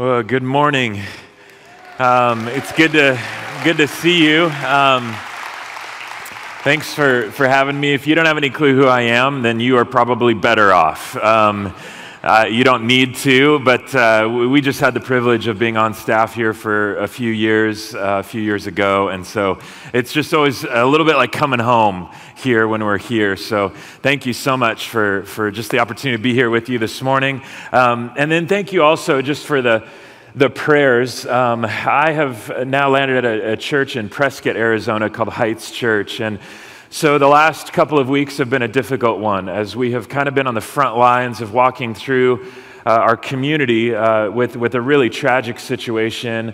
Well, good morning. Um, it's good to good to see you. Um, thanks for for having me. If you don't have any clue who I am, then you are probably better off. Um, uh, you don't need to, but uh, we just had the privilege of being on staff here for a few years, uh, a few years ago, and so it's just always a little bit like coming home here when we're here. So thank you so much for, for just the opportunity to be here with you this morning. Um, and then thank you also just for the the prayers. Um, I have now landed at a, a church in Prescott, Arizona called Heights Church, and so, the last couple of weeks have been a difficult one as we have kind of been on the front lines of walking through uh, our community uh, with, with a really tragic situation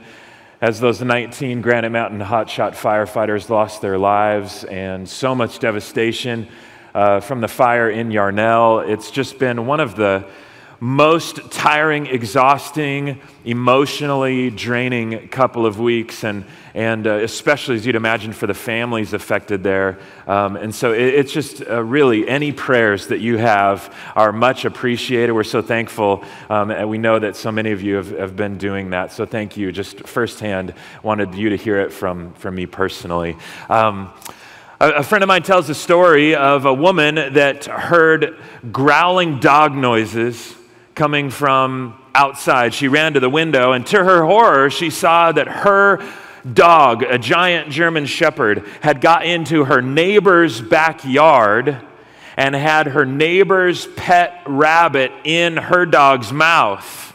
as those 19 Granite Mountain hotshot firefighters lost their lives and so much devastation uh, from the fire in Yarnell. It's just been one of the most tiring, exhausting, emotionally draining couple of weeks, and, and uh, especially as you'd imagine for the families affected there. Um, and so it, it's just uh, really any prayers that you have are much appreciated. We're so thankful, um, and we know that so many of you have, have been doing that. So thank you. Just firsthand, wanted you to hear it from, from me personally. Um, a friend of mine tells a story of a woman that heard growling dog noises coming from outside. She ran to the window, and to her horror, she saw that her dog, a giant German shepherd, had got into her neighbor's backyard and had her neighbor's pet rabbit in her dog's mouth.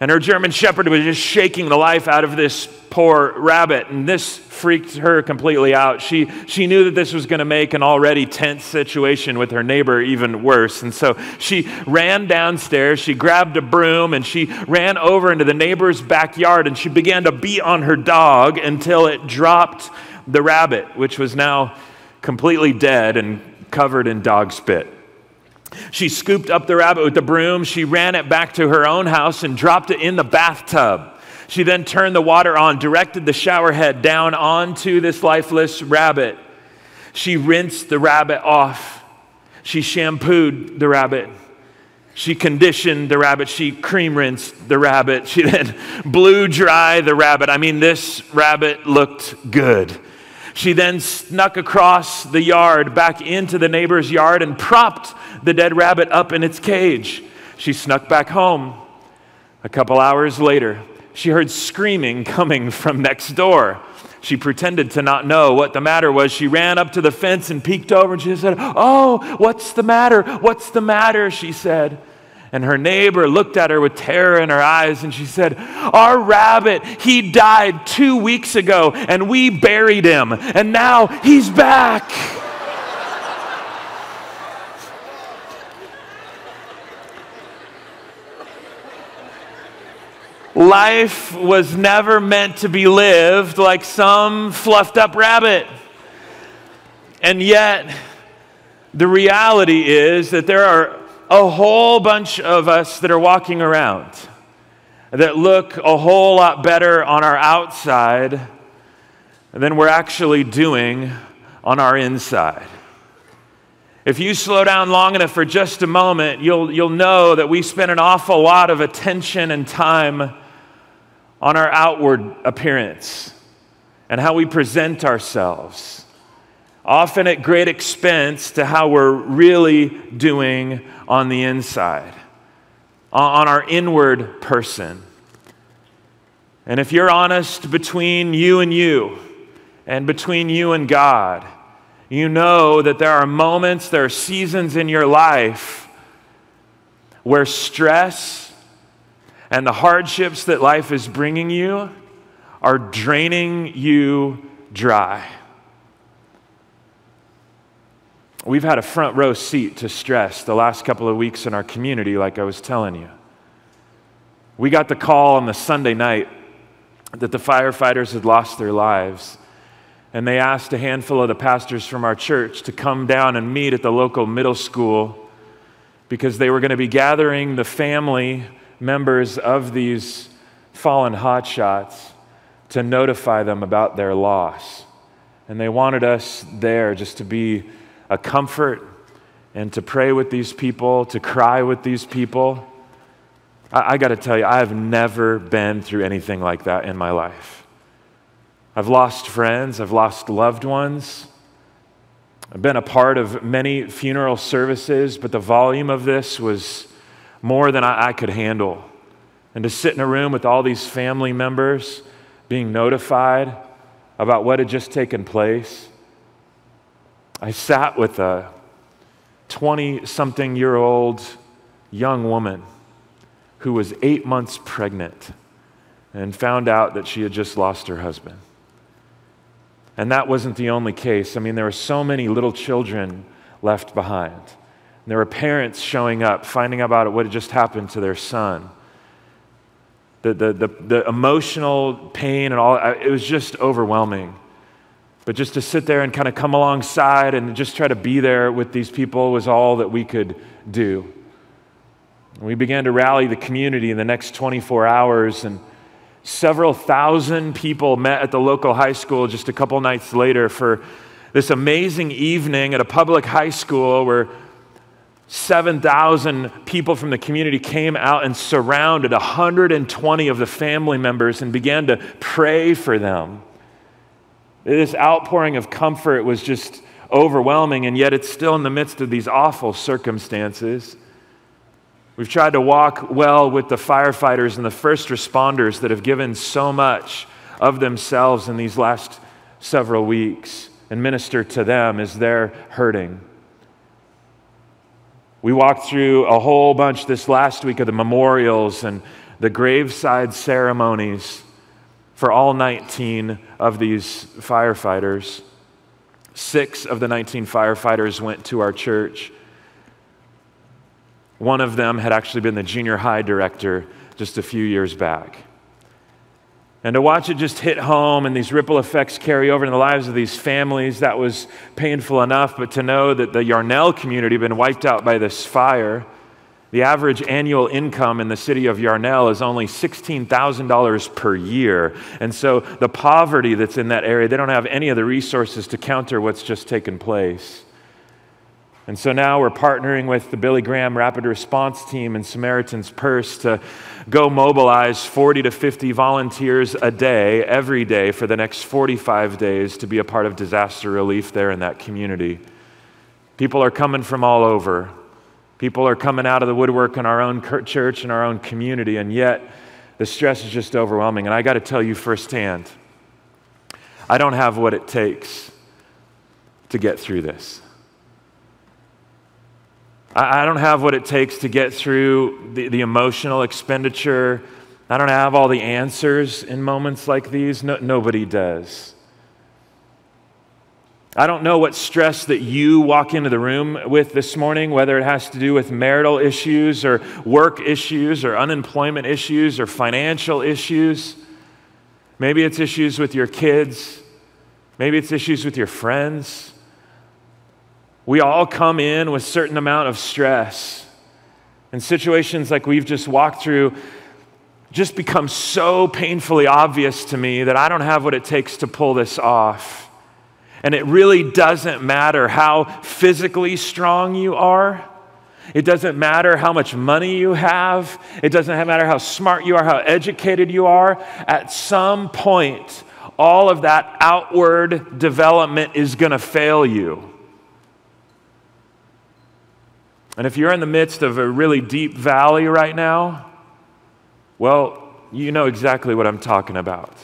And her German shepherd was just shaking the life out of this poor rabbit. And this freaked her completely out. She, she knew that this was going to make an already tense situation with her neighbor even worse. And so she ran downstairs, she grabbed a broom, and she ran over into the neighbor's backyard and she began to beat on her dog until it dropped the rabbit, which was now completely dead and covered in dog spit. She scooped up the rabbit with the broom. She ran it back to her own house and dropped it in the bathtub. She then turned the water on, directed the shower head down onto this lifeless rabbit. She rinsed the rabbit off. She shampooed the rabbit. She conditioned the rabbit. She cream rinsed the rabbit. She then blew dry the rabbit. I mean, this rabbit looked good. She then snuck across the yard back into the neighbor's yard and propped the dead rabbit up in its cage. She snuck back home. A couple hours later, she heard screaming coming from next door. She pretended to not know what the matter was. She ran up to the fence and peeked over and she said, Oh, what's the matter? What's the matter? She said. And her neighbor looked at her with terror in her eyes and she said, Our rabbit, he died two weeks ago and we buried him and now he's back. Life was never meant to be lived like some fluffed up rabbit. And yet, the reality is that there are a whole bunch of us that are walking around that look a whole lot better on our outside than we're actually doing on our inside. If you slow down long enough for just a moment, you'll, you'll know that we spend an awful lot of attention and time on our outward appearance and how we present ourselves often at great expense to how we're really doing on the inside, on our inward person. And if you're honest between you and you, and between you and God, you know that there are moments, there are seasons in your life where stress and the hardships that life is bringing you are draining you dry. We've had a front row seat to stress the last couple of weeks in our community, like I was telling you. We got the call on the Sunday night that the firefighters had lost their lives. And they asked a handful of the pastors from our church to come down and meet at the local middle school because they were going to be gathering the family members of these fallen hotshots to notify them about their loss. And they wanted us there just to be a comfort and to pray with these people, to cry with these people. I, I got to tell you, I have never been through anything like that in my life. I've lost friends, I've lost loved ones. I've been a part of many funeral services, but the volume of this was more than I, I could handle. And to sit in a room with all these family members being notified about what had just taken place, I sat with a 20 something year old young woman who was eight months pregnant and found out that she had just lost her husband. And that wasn't the only case. I mean, there were so many little children left behind. And there were parents showing up, finding out about what had just happened to their son. The, the, the, the emotional pain and all, it was just overwhelming. But just to sit there and kind of come alongside and just try to be there with these people was all that we could do. We began to rally the community in the next 24 hours, and several thousand people met at the local high school just a couple nights later for this amazing evening at a public high school where 7,000 people from the community came out and surrounded 120 of the family members and began to pray for them. This outpouring of comfort was just overwhelming, and yet it's still in the midst of these awful circumstances. We've tried to walk well with the firefighters and the first responders that have given so much of themselves in these last several weeks and minister to them as they're hurting. We walked through a whole bunch this last week of the memorials and the graveside ceremonies for all 19 of these firefighters. Six of the 19 firefighters went to our church. One of them had actually been the junior high director just a few years back. And to watch it just hit home and these ripple effects carry over in the lives of these families, that was painful enough. But to know that the Yarnell community had been wiped out by this fire, the average annual income in the city of Yarnell is only $16,000 per year. And so the poverty that's in that area, they don't have any of the resources to counter what's just taken place. And so now we're partnering with the Billy Graham Rapid Response Team and Samaritan's Purse to go mobilize 40 to 50 volunteers a day, every day, for the next 45 days to be a part of disaster relief there in that community. People are coming from all over. People are coming out of the woodwork in our own church and our own community, and yet the stress is just overwhelming. And I got to tell you firsthand, I don't have what it takes to get through this. I, don't have what it takes to get through the, the emotional expenditure. I don't have all the answers in moments like these. No, nobody does. I don't know what stress that you walk into the room with this morning, whether it has to do with marital issues or work issues or unemployment issues or financial issues. Maybe it's issues with your kids. Maybe it's issues with your friends. We all come in with a certain amount of stress. And situations like we've just walked through just become so painfully obvious to me that I don't have what it takes to pull this off. And it really doesn't matter how physically strong you are. It doesn't matter how much money you have. It doesn't matter how smart you are, how educated you are. At some point, all of that outward development is going to fail you. And if you're in the midst of a really deep valley right now, well, you know exactly what I'm talking about.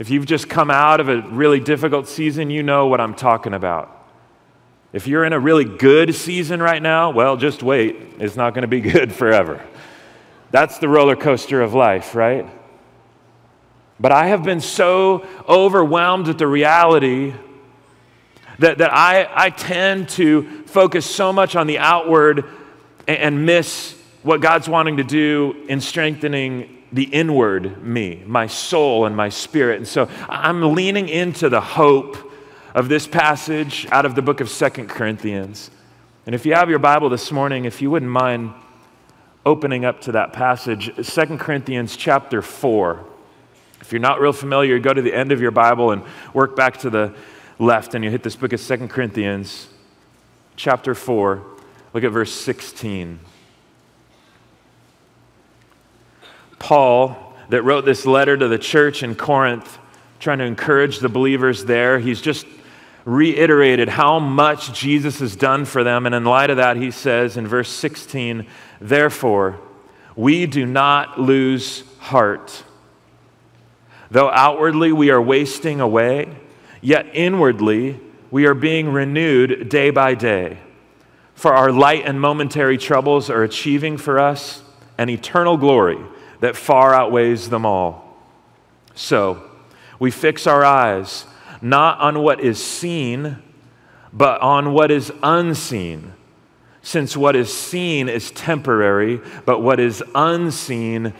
If you've just come out of a really difficult season, you know what I'm talking about. If you're in a really good season right now, well, just wait. It's not going to be good forever. That's the roller coaster of life, right? But I have been so overwhelmed with the reality that, that I, I tend to focus so much on the outward and, and miss what God's wanting to do in strengthening the inward me, my soul and my spirit. And so I'm leaning into the hope of this passage out of the book of Second Corinthians. And if you have your Bible this morning, if you wouldn't mind opening up to that passage, Second Corinthians chapter 4. If you're not real familiar, go to the end of your Bible and work back to the left and you hit this book of Second Corinthians, chapter 4, look at verse 16. Paul that wrote this letter to the church in Corinth, trying to encourage the believers there. He's just reiterated how much Jesus has done for them. And in light of that, he says in verse 16, Therefore, we do not lose heart. Though outwardly we are wasting away, yet inwardly we are being renewed day by day. For our light and momentary troubles are achieving for us an eternal glory that far outweighs them all. So, we fix our eyes not on what is seen, but on what is unseen. Since what is seen is temporary, but what is unseen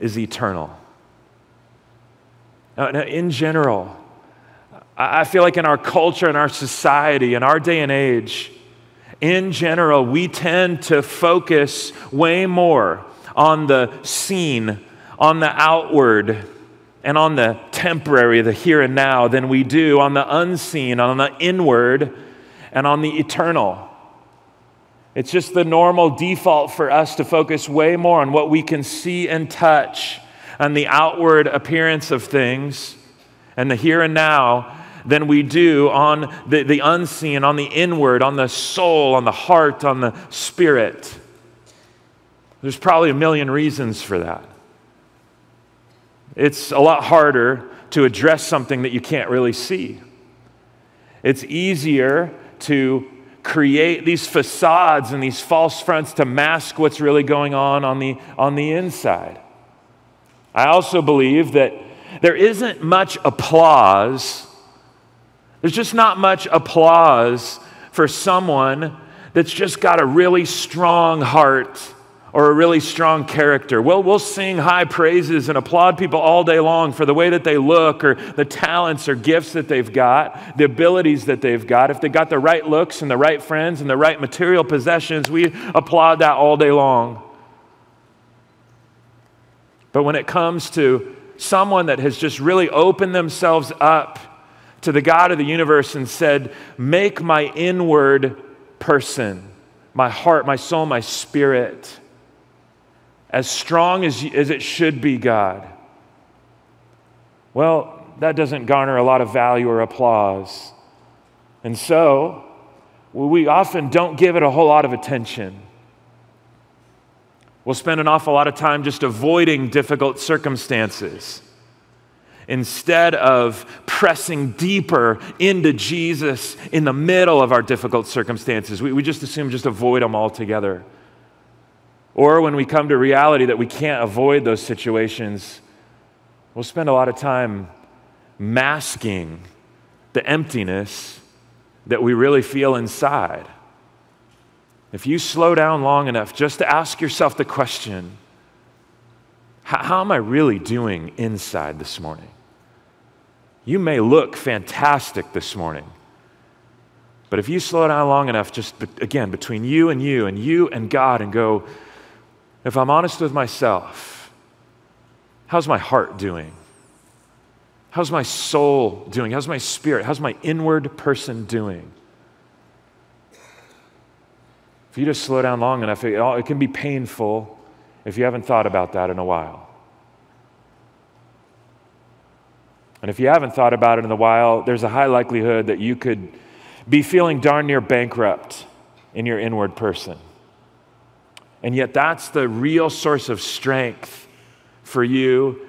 is eternal. Now, in general, I feel like in our culture, in our society, in our day and age, in general, we tend to focus way more on the seen, on the outward, and on the temporary, the here and now, than we do on the unseen, on the inward, and on the eternal. It's just the normal default for us to focus way more on what we can see and touch, on the outward appearance of things, and the here and now, than we do on the, the unseen, on the inward, on the soul, on the heart, on the spirit. There's probably a million reasons for that. It's a lot harder to address something that you can't really see. It's easier to create these facades and these false fronts to mask what's really going on on the, on the inside. I also believe that there isn't much applause there's just not much applause for someone that's just got a really strong heart or a really strong character. Well, we'll sing high praises and applaud people all day long for the way that they look or the talents or gifts that they've got, the abilities that they've got. If they got the right looks and the right friends and the right material possessions, we applaud that all day long. But when it comes to someone that has just really opened themselves up to the God of the universe and said, Make my inward person, my heart, my soul, my spirit, as strong as, as it should be, God. Well, that doesn't garner a lot of value or applause. And so, we often don't give it a whole lot of attention. We'll spend an awful lot of time just avoiding difficult circumstances instead of pressing deeper into Jesus in the middle of our difficult circumstances. We, we just assume just avoid them altogether. Or when we come to reality that we can't avoid those situations, we'll spend a lot of time masking the emptiness that we really feel inside. If you slow down long enough just to ask yourself the question, how, am I really doing inside this morning? You may look fantastic this morning. But if you slow down long enough, just again, between you and you and you and God, and go, if I'm honest with myself, how's my heart doing? How's my soul doing? How's my spirit? How's my inward person doing? If you just slow down long enough, it, it can be painful if you haven't thought about that in a while. And if you haven't thought about it in a while, there's a high likelihood that you could be feeling darn near bankrupt in your inward person. And yet, that's the real source of strength for you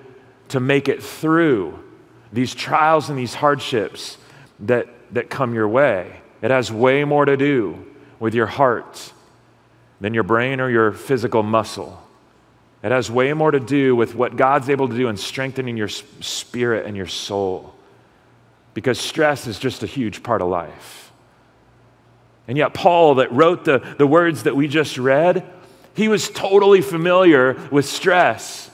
to make it through these trials and these hardships that, that come your way. It has way more to do with your heart than your brain or your physical muscle. It has way more to do with what God's able to do in strengthening your spirit and your soul. Because stress is just a huge part of life. And yet, Paul, that wrote the, the words that we just read, he was totally familiar with stress.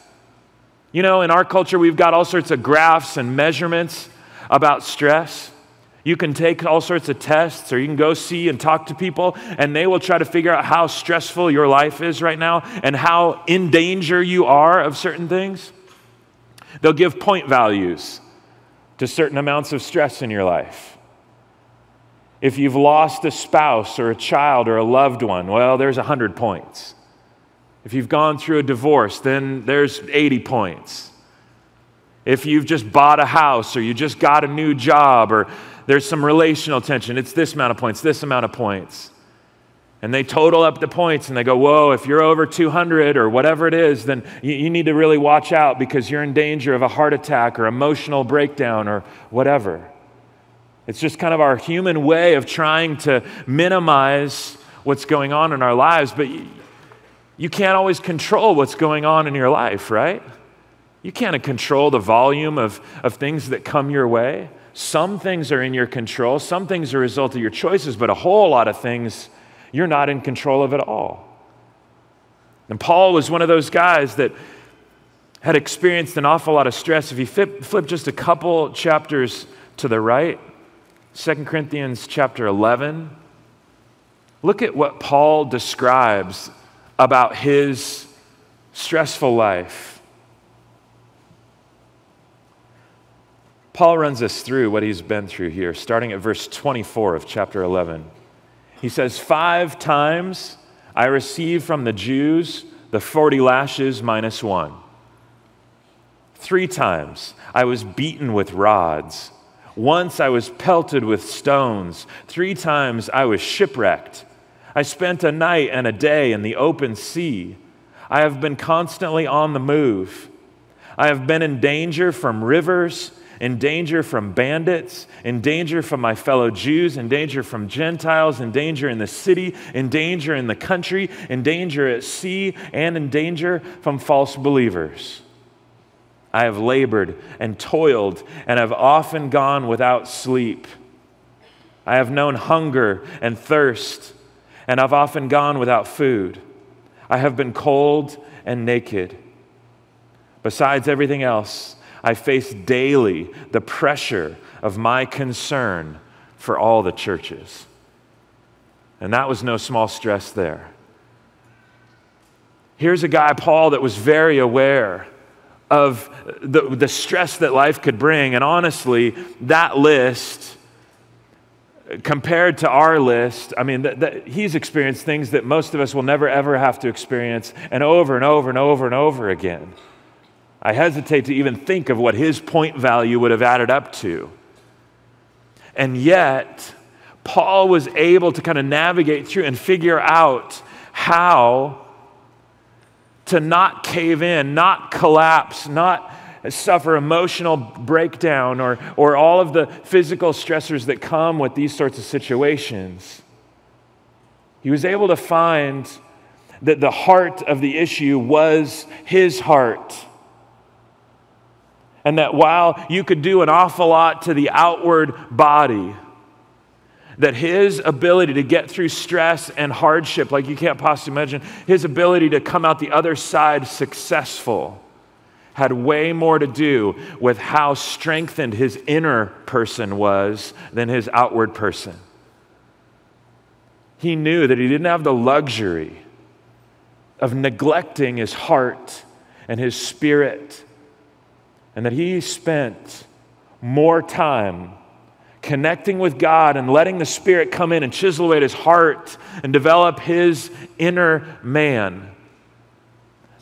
You know, in our culture, we've got all sorts of graphs and measurements about stress. You can take all sorts of tests, or you can go see and talk to people, and they will try to figure out how stressful your life is right now and how in danger you are of certain things. They'll give point values to certain amounts of stress in your life. If you've lost a spouse or a child or a loved one, well, there's 100 points. If you've gone through a divorce, then there's 80 points. If you've just bought a house or you just got a new job or there's some relational tension, it's this amount of points, this amount of points. And they total up the points and they go, Whoa, if you're over 200 or whatever it is, then you, you need to really watch out because you're in danger of a heart attack or emotional breakdown or whatever. It's just kind of our human way of trying to minimize what's going on in our lives, but you, can't always control what's going on in your life, right? You can't control the volume of, of things that come your way. Some things are in your control, some things are a result of your choices, but a whole lot of things you're not in control of at all. And Paul was one of those guys that had experienced an awful lot of stress. If you flip, flip just a couple chapters to the right, 2 Corinthians chapter 11, look at what Paul describes about his stressful life. Paul runs us through what he's been through here, starting at verse 24 of chapter 11. He says, Five times I received from the Jews the 40 lashes minus one. Three times I was beaten with rods. Once I was pelted with stones. Three times I was shipwrecked. I spent a night and a day in the open sea. I have been constantly on the move. I have been in danger from rivers in danger from bandits, in danger from my fellow Jews, in danger from Gentiles, in danger in the city, in danger in the country, in danger at sea, and in danger from false believers. I have labored and toiled and have often gone without sleep. I have known hunger and thirst, and I've often gone without food. I have been cold and naked. Besides everything else, I face daily the pressure of my concern for all the churches. And that was no small stress there. Here's a guy, Paul, that was very aware of the, the stress that life could bring. And honestly, that list, compared to our list, I mean, that, that he's experienced things that most of us will never, ever have to experience, and over and over and over and over again. I hesitate to even think of what his point value would have added up to. And yet, Paul was able to kind of navigate through and figure out how to not cave in, not collapse, not suffer emotional breakdown or, or all of the physical stressors that come with these sorts of situations. He was able to find that the heart of the issue was his heart and that while you could do an awful lot to the outward body, that his ability to get through stress and hardship, like you can't possibly imagine, his ability to come out the other side successful had way more to do with how strengthened his inner person was than his outward person. He knew that he didn't have the luxury of neglecting his heart and his spirit and that he spent more time connecting with God and letting the Spirit come in and chisel away at his heart and develop his inner man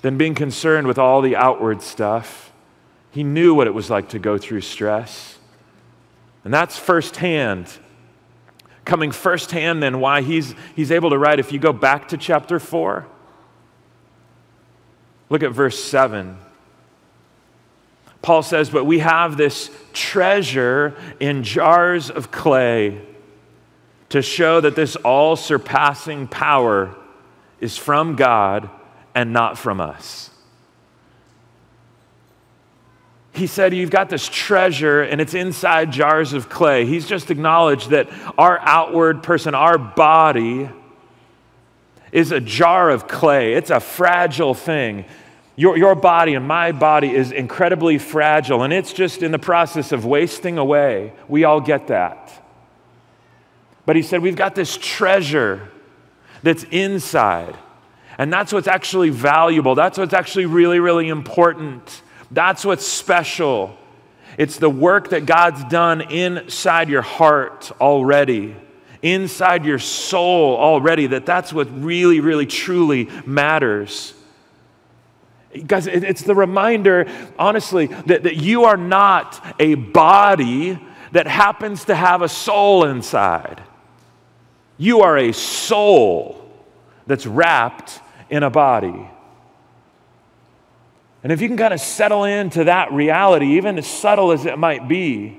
than being concerned with all the outward stuff. He knew what it was like to go through stress. And that's firsthand. Coming firsthand, then, why he's, he's able to write. If you go back to chapter 4, look at verse 7. Paul says, But we have this treasure in jars of clay to show that this all surpassing power is from God and not from us. He said, You've got this treasure and it's inside jars of clay. He's just acknowledged that our outward person, our body, is a jar of clay. It's a fragile thing. Your, your body and my body is incredibly fragile, and it's just in the process of wasting away. We all get that. But he said, We've got this treasure that's inside. And that's what's actually valuable. That's what's actually really, really important. That's what's special. It's the work that God's done inside your heart already, inside your soul already, that that's what really, really, truly matters. Guys, it's the reminder, honestly, that, that you are not a body that happens to have a soul inside. You are a soul that's wrapped in a body. And if you can kind of settle into that reality, even as subtle as it might be,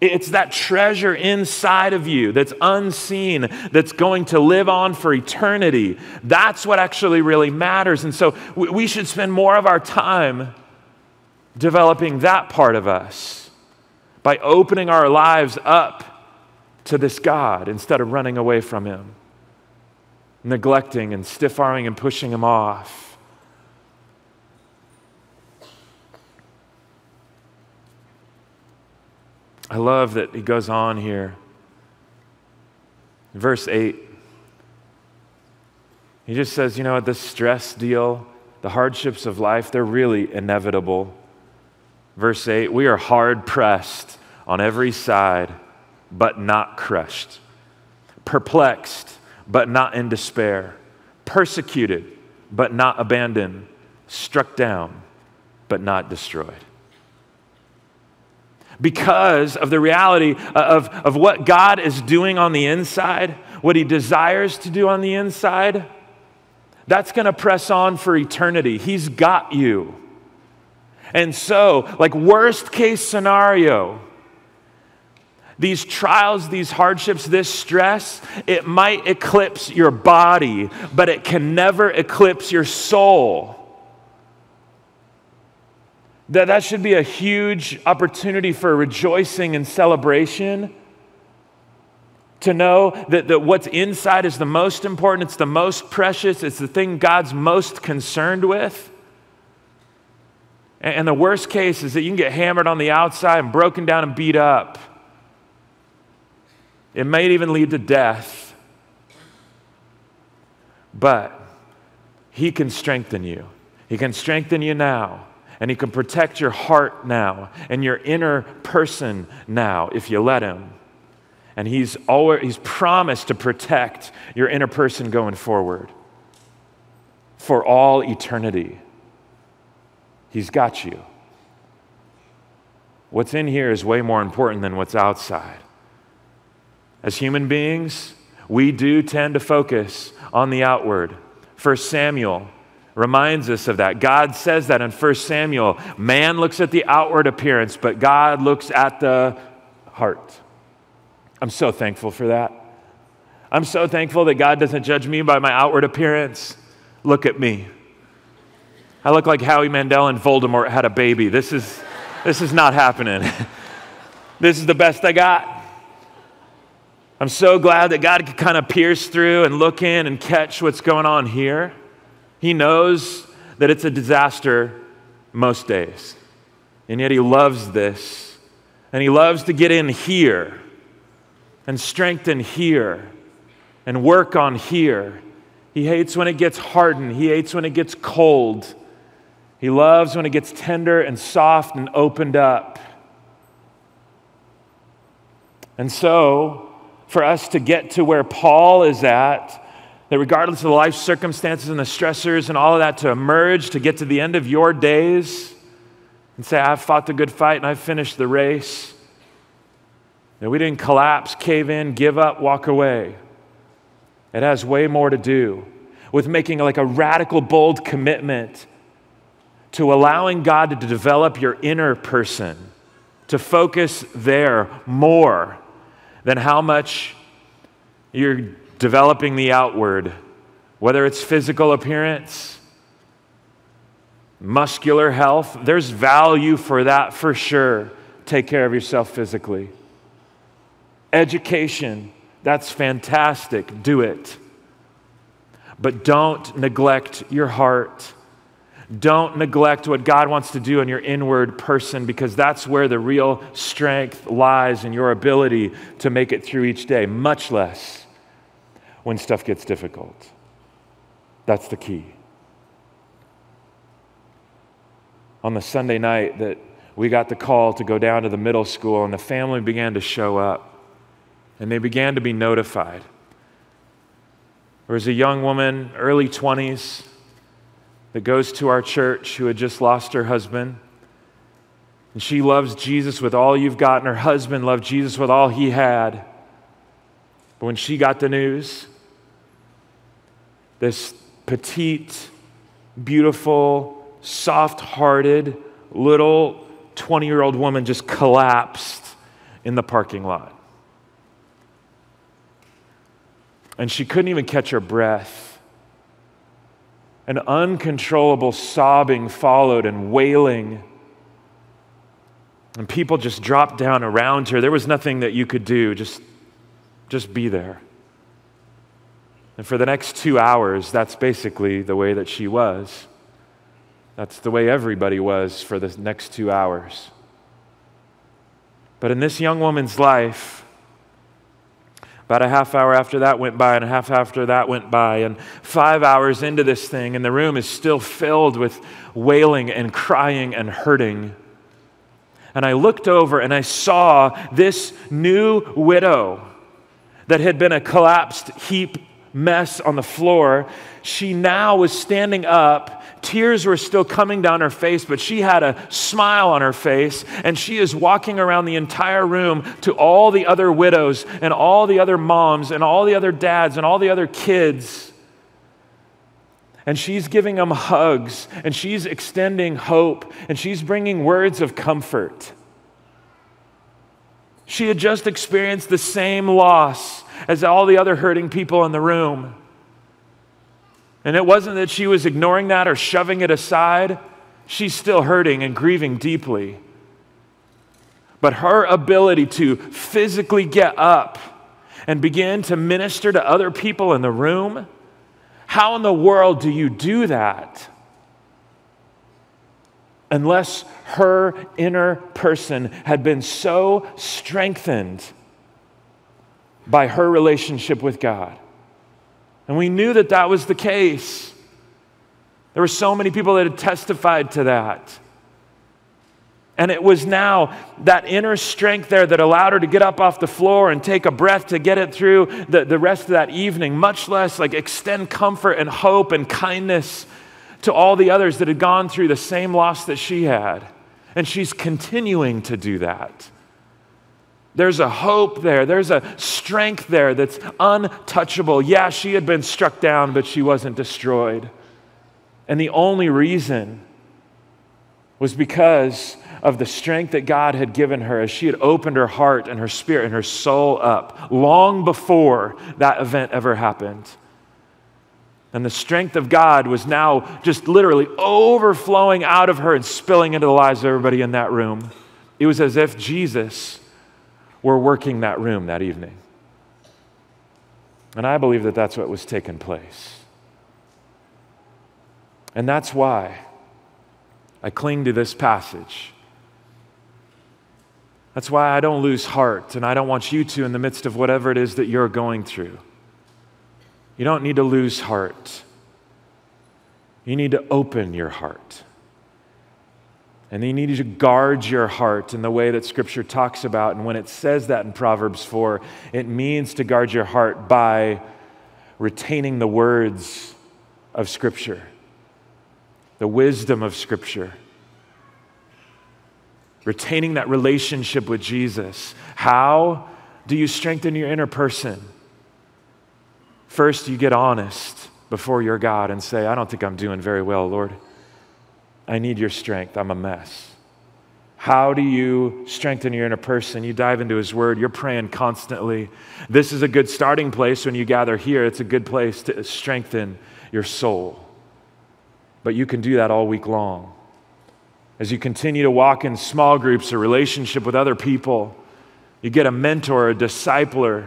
it's that treasure inside of you that's unseen, that's going to live on for eternity. That's what actually really matters. And so we should spend more of our time developing that part of us by opening our lives up to this God instead of running away from Him, neglecting and stiff arming and pushing Him off. I love that he goes on here. Verse 8, he just says, you know this stress deal, the hardships of life, they're really inevitable. Verse 8, we are hard pressed on every side, but not crushed, perplexed, but not in despair, persecuted, but not abandoned, struck down, but not destroyed because of the reality of, of what God is doing on the inside, what He desires to do on the inside, that's going to press on for eternity. He's got you. And so, like, worst case scenario, these trials, these hardships, this stress, it might eclipse your body, but it can never eclipse your soul. That, that should be a huge opportunity for rejoicing and celebration. To know that, that what's inside is the most important, it's the most precious, it's the thing God's most concerned with. And, and the worst case is that you can get hammered on the outside and broken down and beat up. It may even lead to death. But He can strengthen you. He can strengthen you now and He can protect your heart now and your inner person now if you let Him. And He's, always, he's promised to protect your inner person going forward for all eternity. He's got you. What's in here is way more important than what's outside. As human beings, we do tend to focus on the outward. First Samuel reminds us of that. God says that in 1 Samuel. Man looks at the outward appearance, but God looks at the heart. I'm so thankful for that. I'm so thankful that God doesn't judge me by my outward appearance. Look at me. I look like Howie Mandel and Voldemort had a baby. This is, this is not happening. this is the best I got. I'm so glad that God could kind of pierce through and look in and catch what's going on here. He knows that it's a disaster most days. And yet he loves this. And he loves to get in here and strengthen here and work on here. He hates when it gets hardened, he hates when it gets cold. He loves when it gets tender and soft and opened up. And so, for us to get to where Paul is at, that regardless of the life circumstances and the stressors and all of that, to emerge, to get to the end of your days and say, I've fought the good fight and I've finished the race. That we didn't collapse, cave in, give up, walk away. It has way more to do with making like a radical, bold commitment to allowing God to develop your inner person, to focus there more than how much you're developing the outward, whether it's physical appearance, muscular health, there's value for that for sure. Take care of yourself physically. Education, that's fantastic. Do it. But don't neglect your heart. Don't neglect what God wants to do in your inward person because that's where the real strength lies in your ability to make it through each day, much less when stuff gets difficult. That's the key. On the Sunday night that we got the call to go down to the middle school, and the family began to show up, and they began to be notified. There was a young woman, early 20s, that goes to our church who had just lost her husband. And she loves Jesus with all you've got, and her husband loved Jesus with all he had. But when she got the news, this petite, beautiful, soft hearted, little 20 year old woman just collapsed in the parking lot. And she couldn't even catch her breath. An uncontrollable sobbing followed and wailing. And people just dropped down around her. There was nothing that you could do, just, just be there. And for the next two hours, that's basically the way that she was. That's the way everybody was for the next two hours. But in this young woman's life, about a half hour after that went by, and a half after that went by, and five hours into this thing, and the room is still filled with wailing and crying and hurting. And I looked over and I saw this new widow that had been a collapsed heap mess on the floor, she now was standing up. Tears were still coming down her face, but she had a smile on her face, and she is walking around the entire room to all the other widows, and all the other moms, and all the other dads, and all the other kids. And she's giving them hugs, and she's extending hope, and she's bringing words of comfort. She had just experienced the same loss as all the other hurting people in the room. And it wasn't that she was ignoring that or shoving it aside. She's still hurting and grieving deeply. But her ability to physically get up and begin to minister to other people in the room, how in the world do you do that? Unless her inner person had been so strengthened by her relationship with God. And we knew that that was the case. There were so many people that had testified to that. And it was now that inner strength there that allowed her to get up off the floor and take a breath to get it through the, the rest of that evening, much less like extend comfort and hope and kindness to all the others that had gone through the same loss that she had. And she's continuing to do that. There's a hope there. There's a strength there that's untouchable. Yeah, she had been struck down, but she wasn't destroyed. And the only reason was because of the strength that God had given her as she had opened her heart and her spirit and her soul up long before that event ever happened. And the strength of God was now just literally overflowing out of her and spilling into the lives of everybody in that room. It was as if Jesus were working that room that evening. And I believe that that's what was taking place. And that's why I cling to this passage. That's why I don't lose heart, and I don't want you to in the midst of whatever it is that you're going through. You don't need to lose heart. You need to open your heart. And you need to guard your heart in the way that Scripture talks about. And when it says that in Proverbs 4, it means to guard your heart by retaining the words of Scripture, the wisdom of Scripture, retaining that relationship with Jesus. How do you strengthen your inner person? First, you get honest before your God and say, I don't think I'm doing very well, Lord. I need your strength. I'm a mess. How do you strengthen your inner person? You dive into His Word. You're praying constantly. This is a good starting place when you gather here. It's a good place to strengthen your soul. But you can do that all week long. As you continue to walk in small groups or relationship with other people, you get a mentor, a discipler.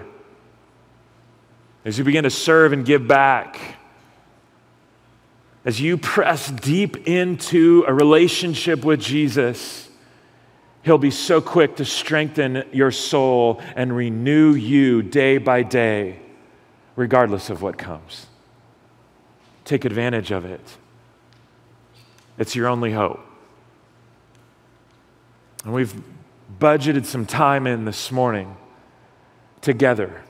As you begin to serve and give back, as you press deep into a relationship with Jesus, He'll be so quick to strengthen your soul and renew you day by day, regardless of what comes. Take advantage of it. It's your only hope. And we've budgeted some time in this morning together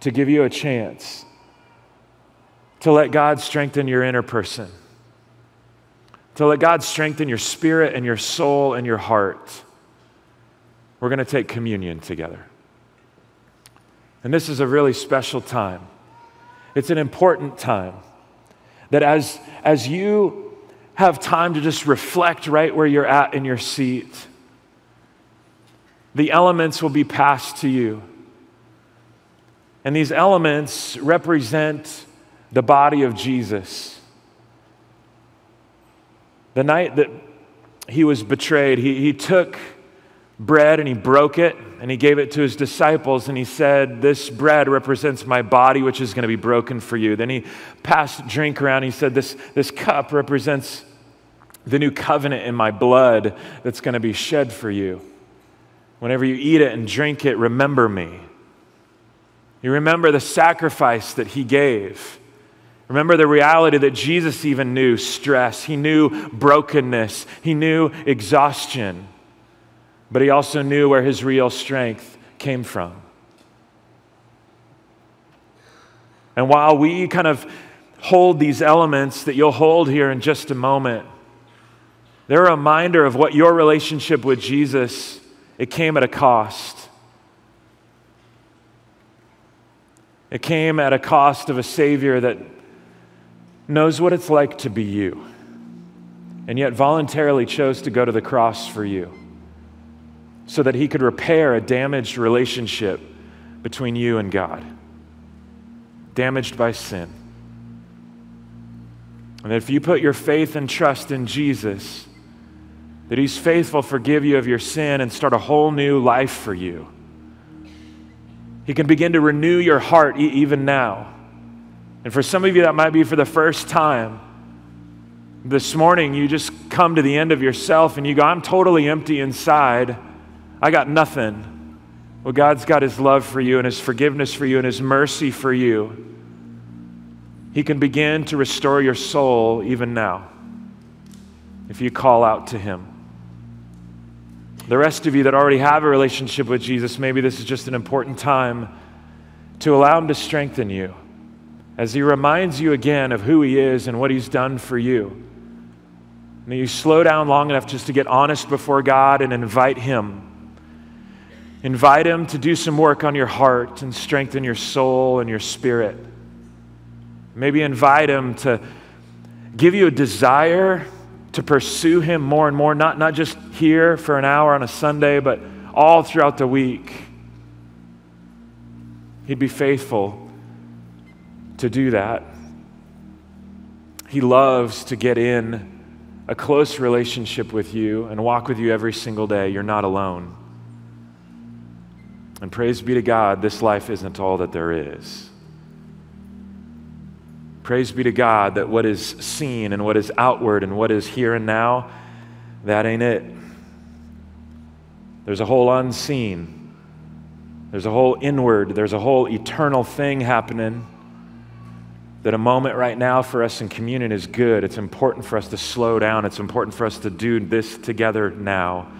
to give you a chance to let God strengthen your inner person. to let God strengthen your spirit and your soul and your heart, we're going to take communion together. And this is a really special time. It's an important time that as, as you have time to just reflect right where you're at in your seat, the elements will be passed to you. And these elements represent the body of Jesus. The night that he was betrayed, he, he took bread and he broke it and he gave it to his disciples and he said, This bread represents my body, which is going to be broken for you. Then he passed drink around. and He said, This, this cup represents the new covenant in my blood that's going to be shed for you. Whenever you eat it and drink it, remember me. You remember the sacrifice that he gave. Remember the reality that Jesus even knew stress, he knew brokenness, he knew exhaustion, but he also knew where his real strength came from. And while we kind of hold these elements that you'll hold here in just a moment, they're a reminder of what your relationship with Jesus, it came at a cost. It came at a cost of a Savior that knows what it's like to be you, and yet voluntarily chose to go to the cross for you so that he could repair a damaged relationship between you and God, damaged by sin. And if you put your faith and trust in Jesus, that he's faithful, forgive you of your sin, and start a whole new life for you. He can begin to renew your heart e- even now. And for some of you, that might be for the first time. This morning, you just come to the end of yourself and you go, I'm totally empty inside. I got nothing. Well, God's got His love for you and His forgiveness for you and His mercy for you. He can begin to restore your soul even now if you call out to Him. The rest of you that already have a relationship with Jesus, maybe this is just an important time to allow Him to strengthen you as He reminds you again of who He is and what He's done for you. May you slow down long enough just to get honest before God and invite Him. Invite Him to do some work on your heart and strengthen your soul and your spirit. Maybe invite Him to give you a desire to pursue Him more and more, not, not just here for an hour on a Sunday, but all throughout the week. He'd be faithful to do that. He loves to get in a close relationship with you and walk with you every single day. You're not alone. And praise be to God, this life isn't all that there is. Praise be to God that what is seen and what is outward and what is here and now, that ain't it. There's a whole unseen, there's a whole inward, there's a whole eternal thing happening that a moment right now for us in communion is good. It's important for us to slow down. It's important for us to do this together now.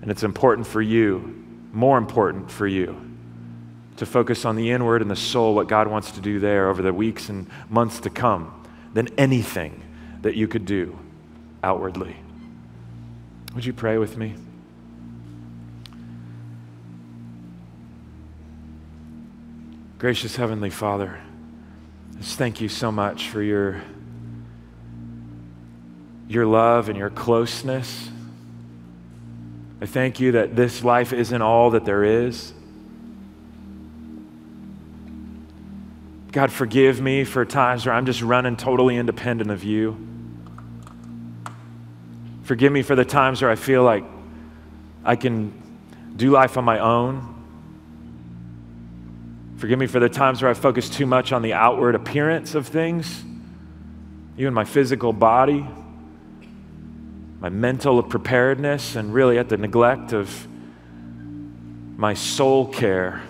And it's important for you, more important for you, to focus on the inward and the soul, what God wants to do there over the weeks and months to come, than anything that you could do outwardly. Would you pray with me? Gracious Heavenly Father, just thank you so much for your, your love and your closeness. I thank you that this life isn't all that there is. God, forgive me for times where I'm just running totally independent of you. Forgive me for the times where I feel like I can do life on my own. Forgive me for the times where I focus too much on the outward appearance of things, even my physical body, my mental preparedness, and really at the neglect of my soul care,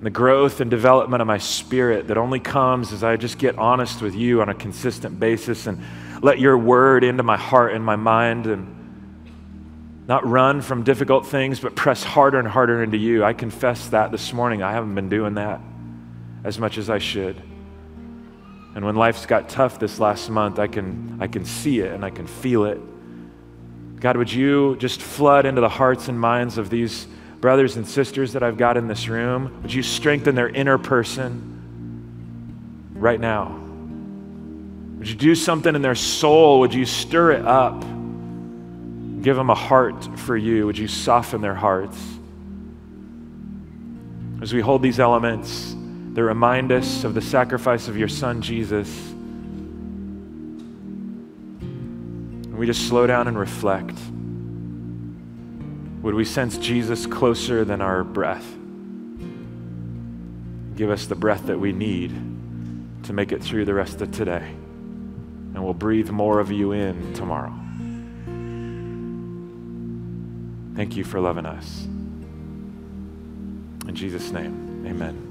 the growth and development of my spirit that only comes as I just get honest with you on a consistent basis and let your word into my heart and my mind and not run from difficult things, but press harder and harder into you. I confess that this morning. I haven't been doing that as much as I should. And when life's got tough this last month, I can, I can see it and I can feel it. God, would you just flood into the hearts and minds of these brothers and sisters that I've got in this room? Would you strengthen their inner person right now? Would you do something in their soul? Would you stir it up? Give them a heart for you. Would you soften their hearts? As we hold these elements, they remind us of the sacrifice of your son, Jesus. And we just slow down and reflect. Would we sense Jesus closer than our breath? Give us the breath that we need to make it through the rest of today. And we'll breathe more of you in tomorrow. Thank you for loving us. In Jesus' name, amen.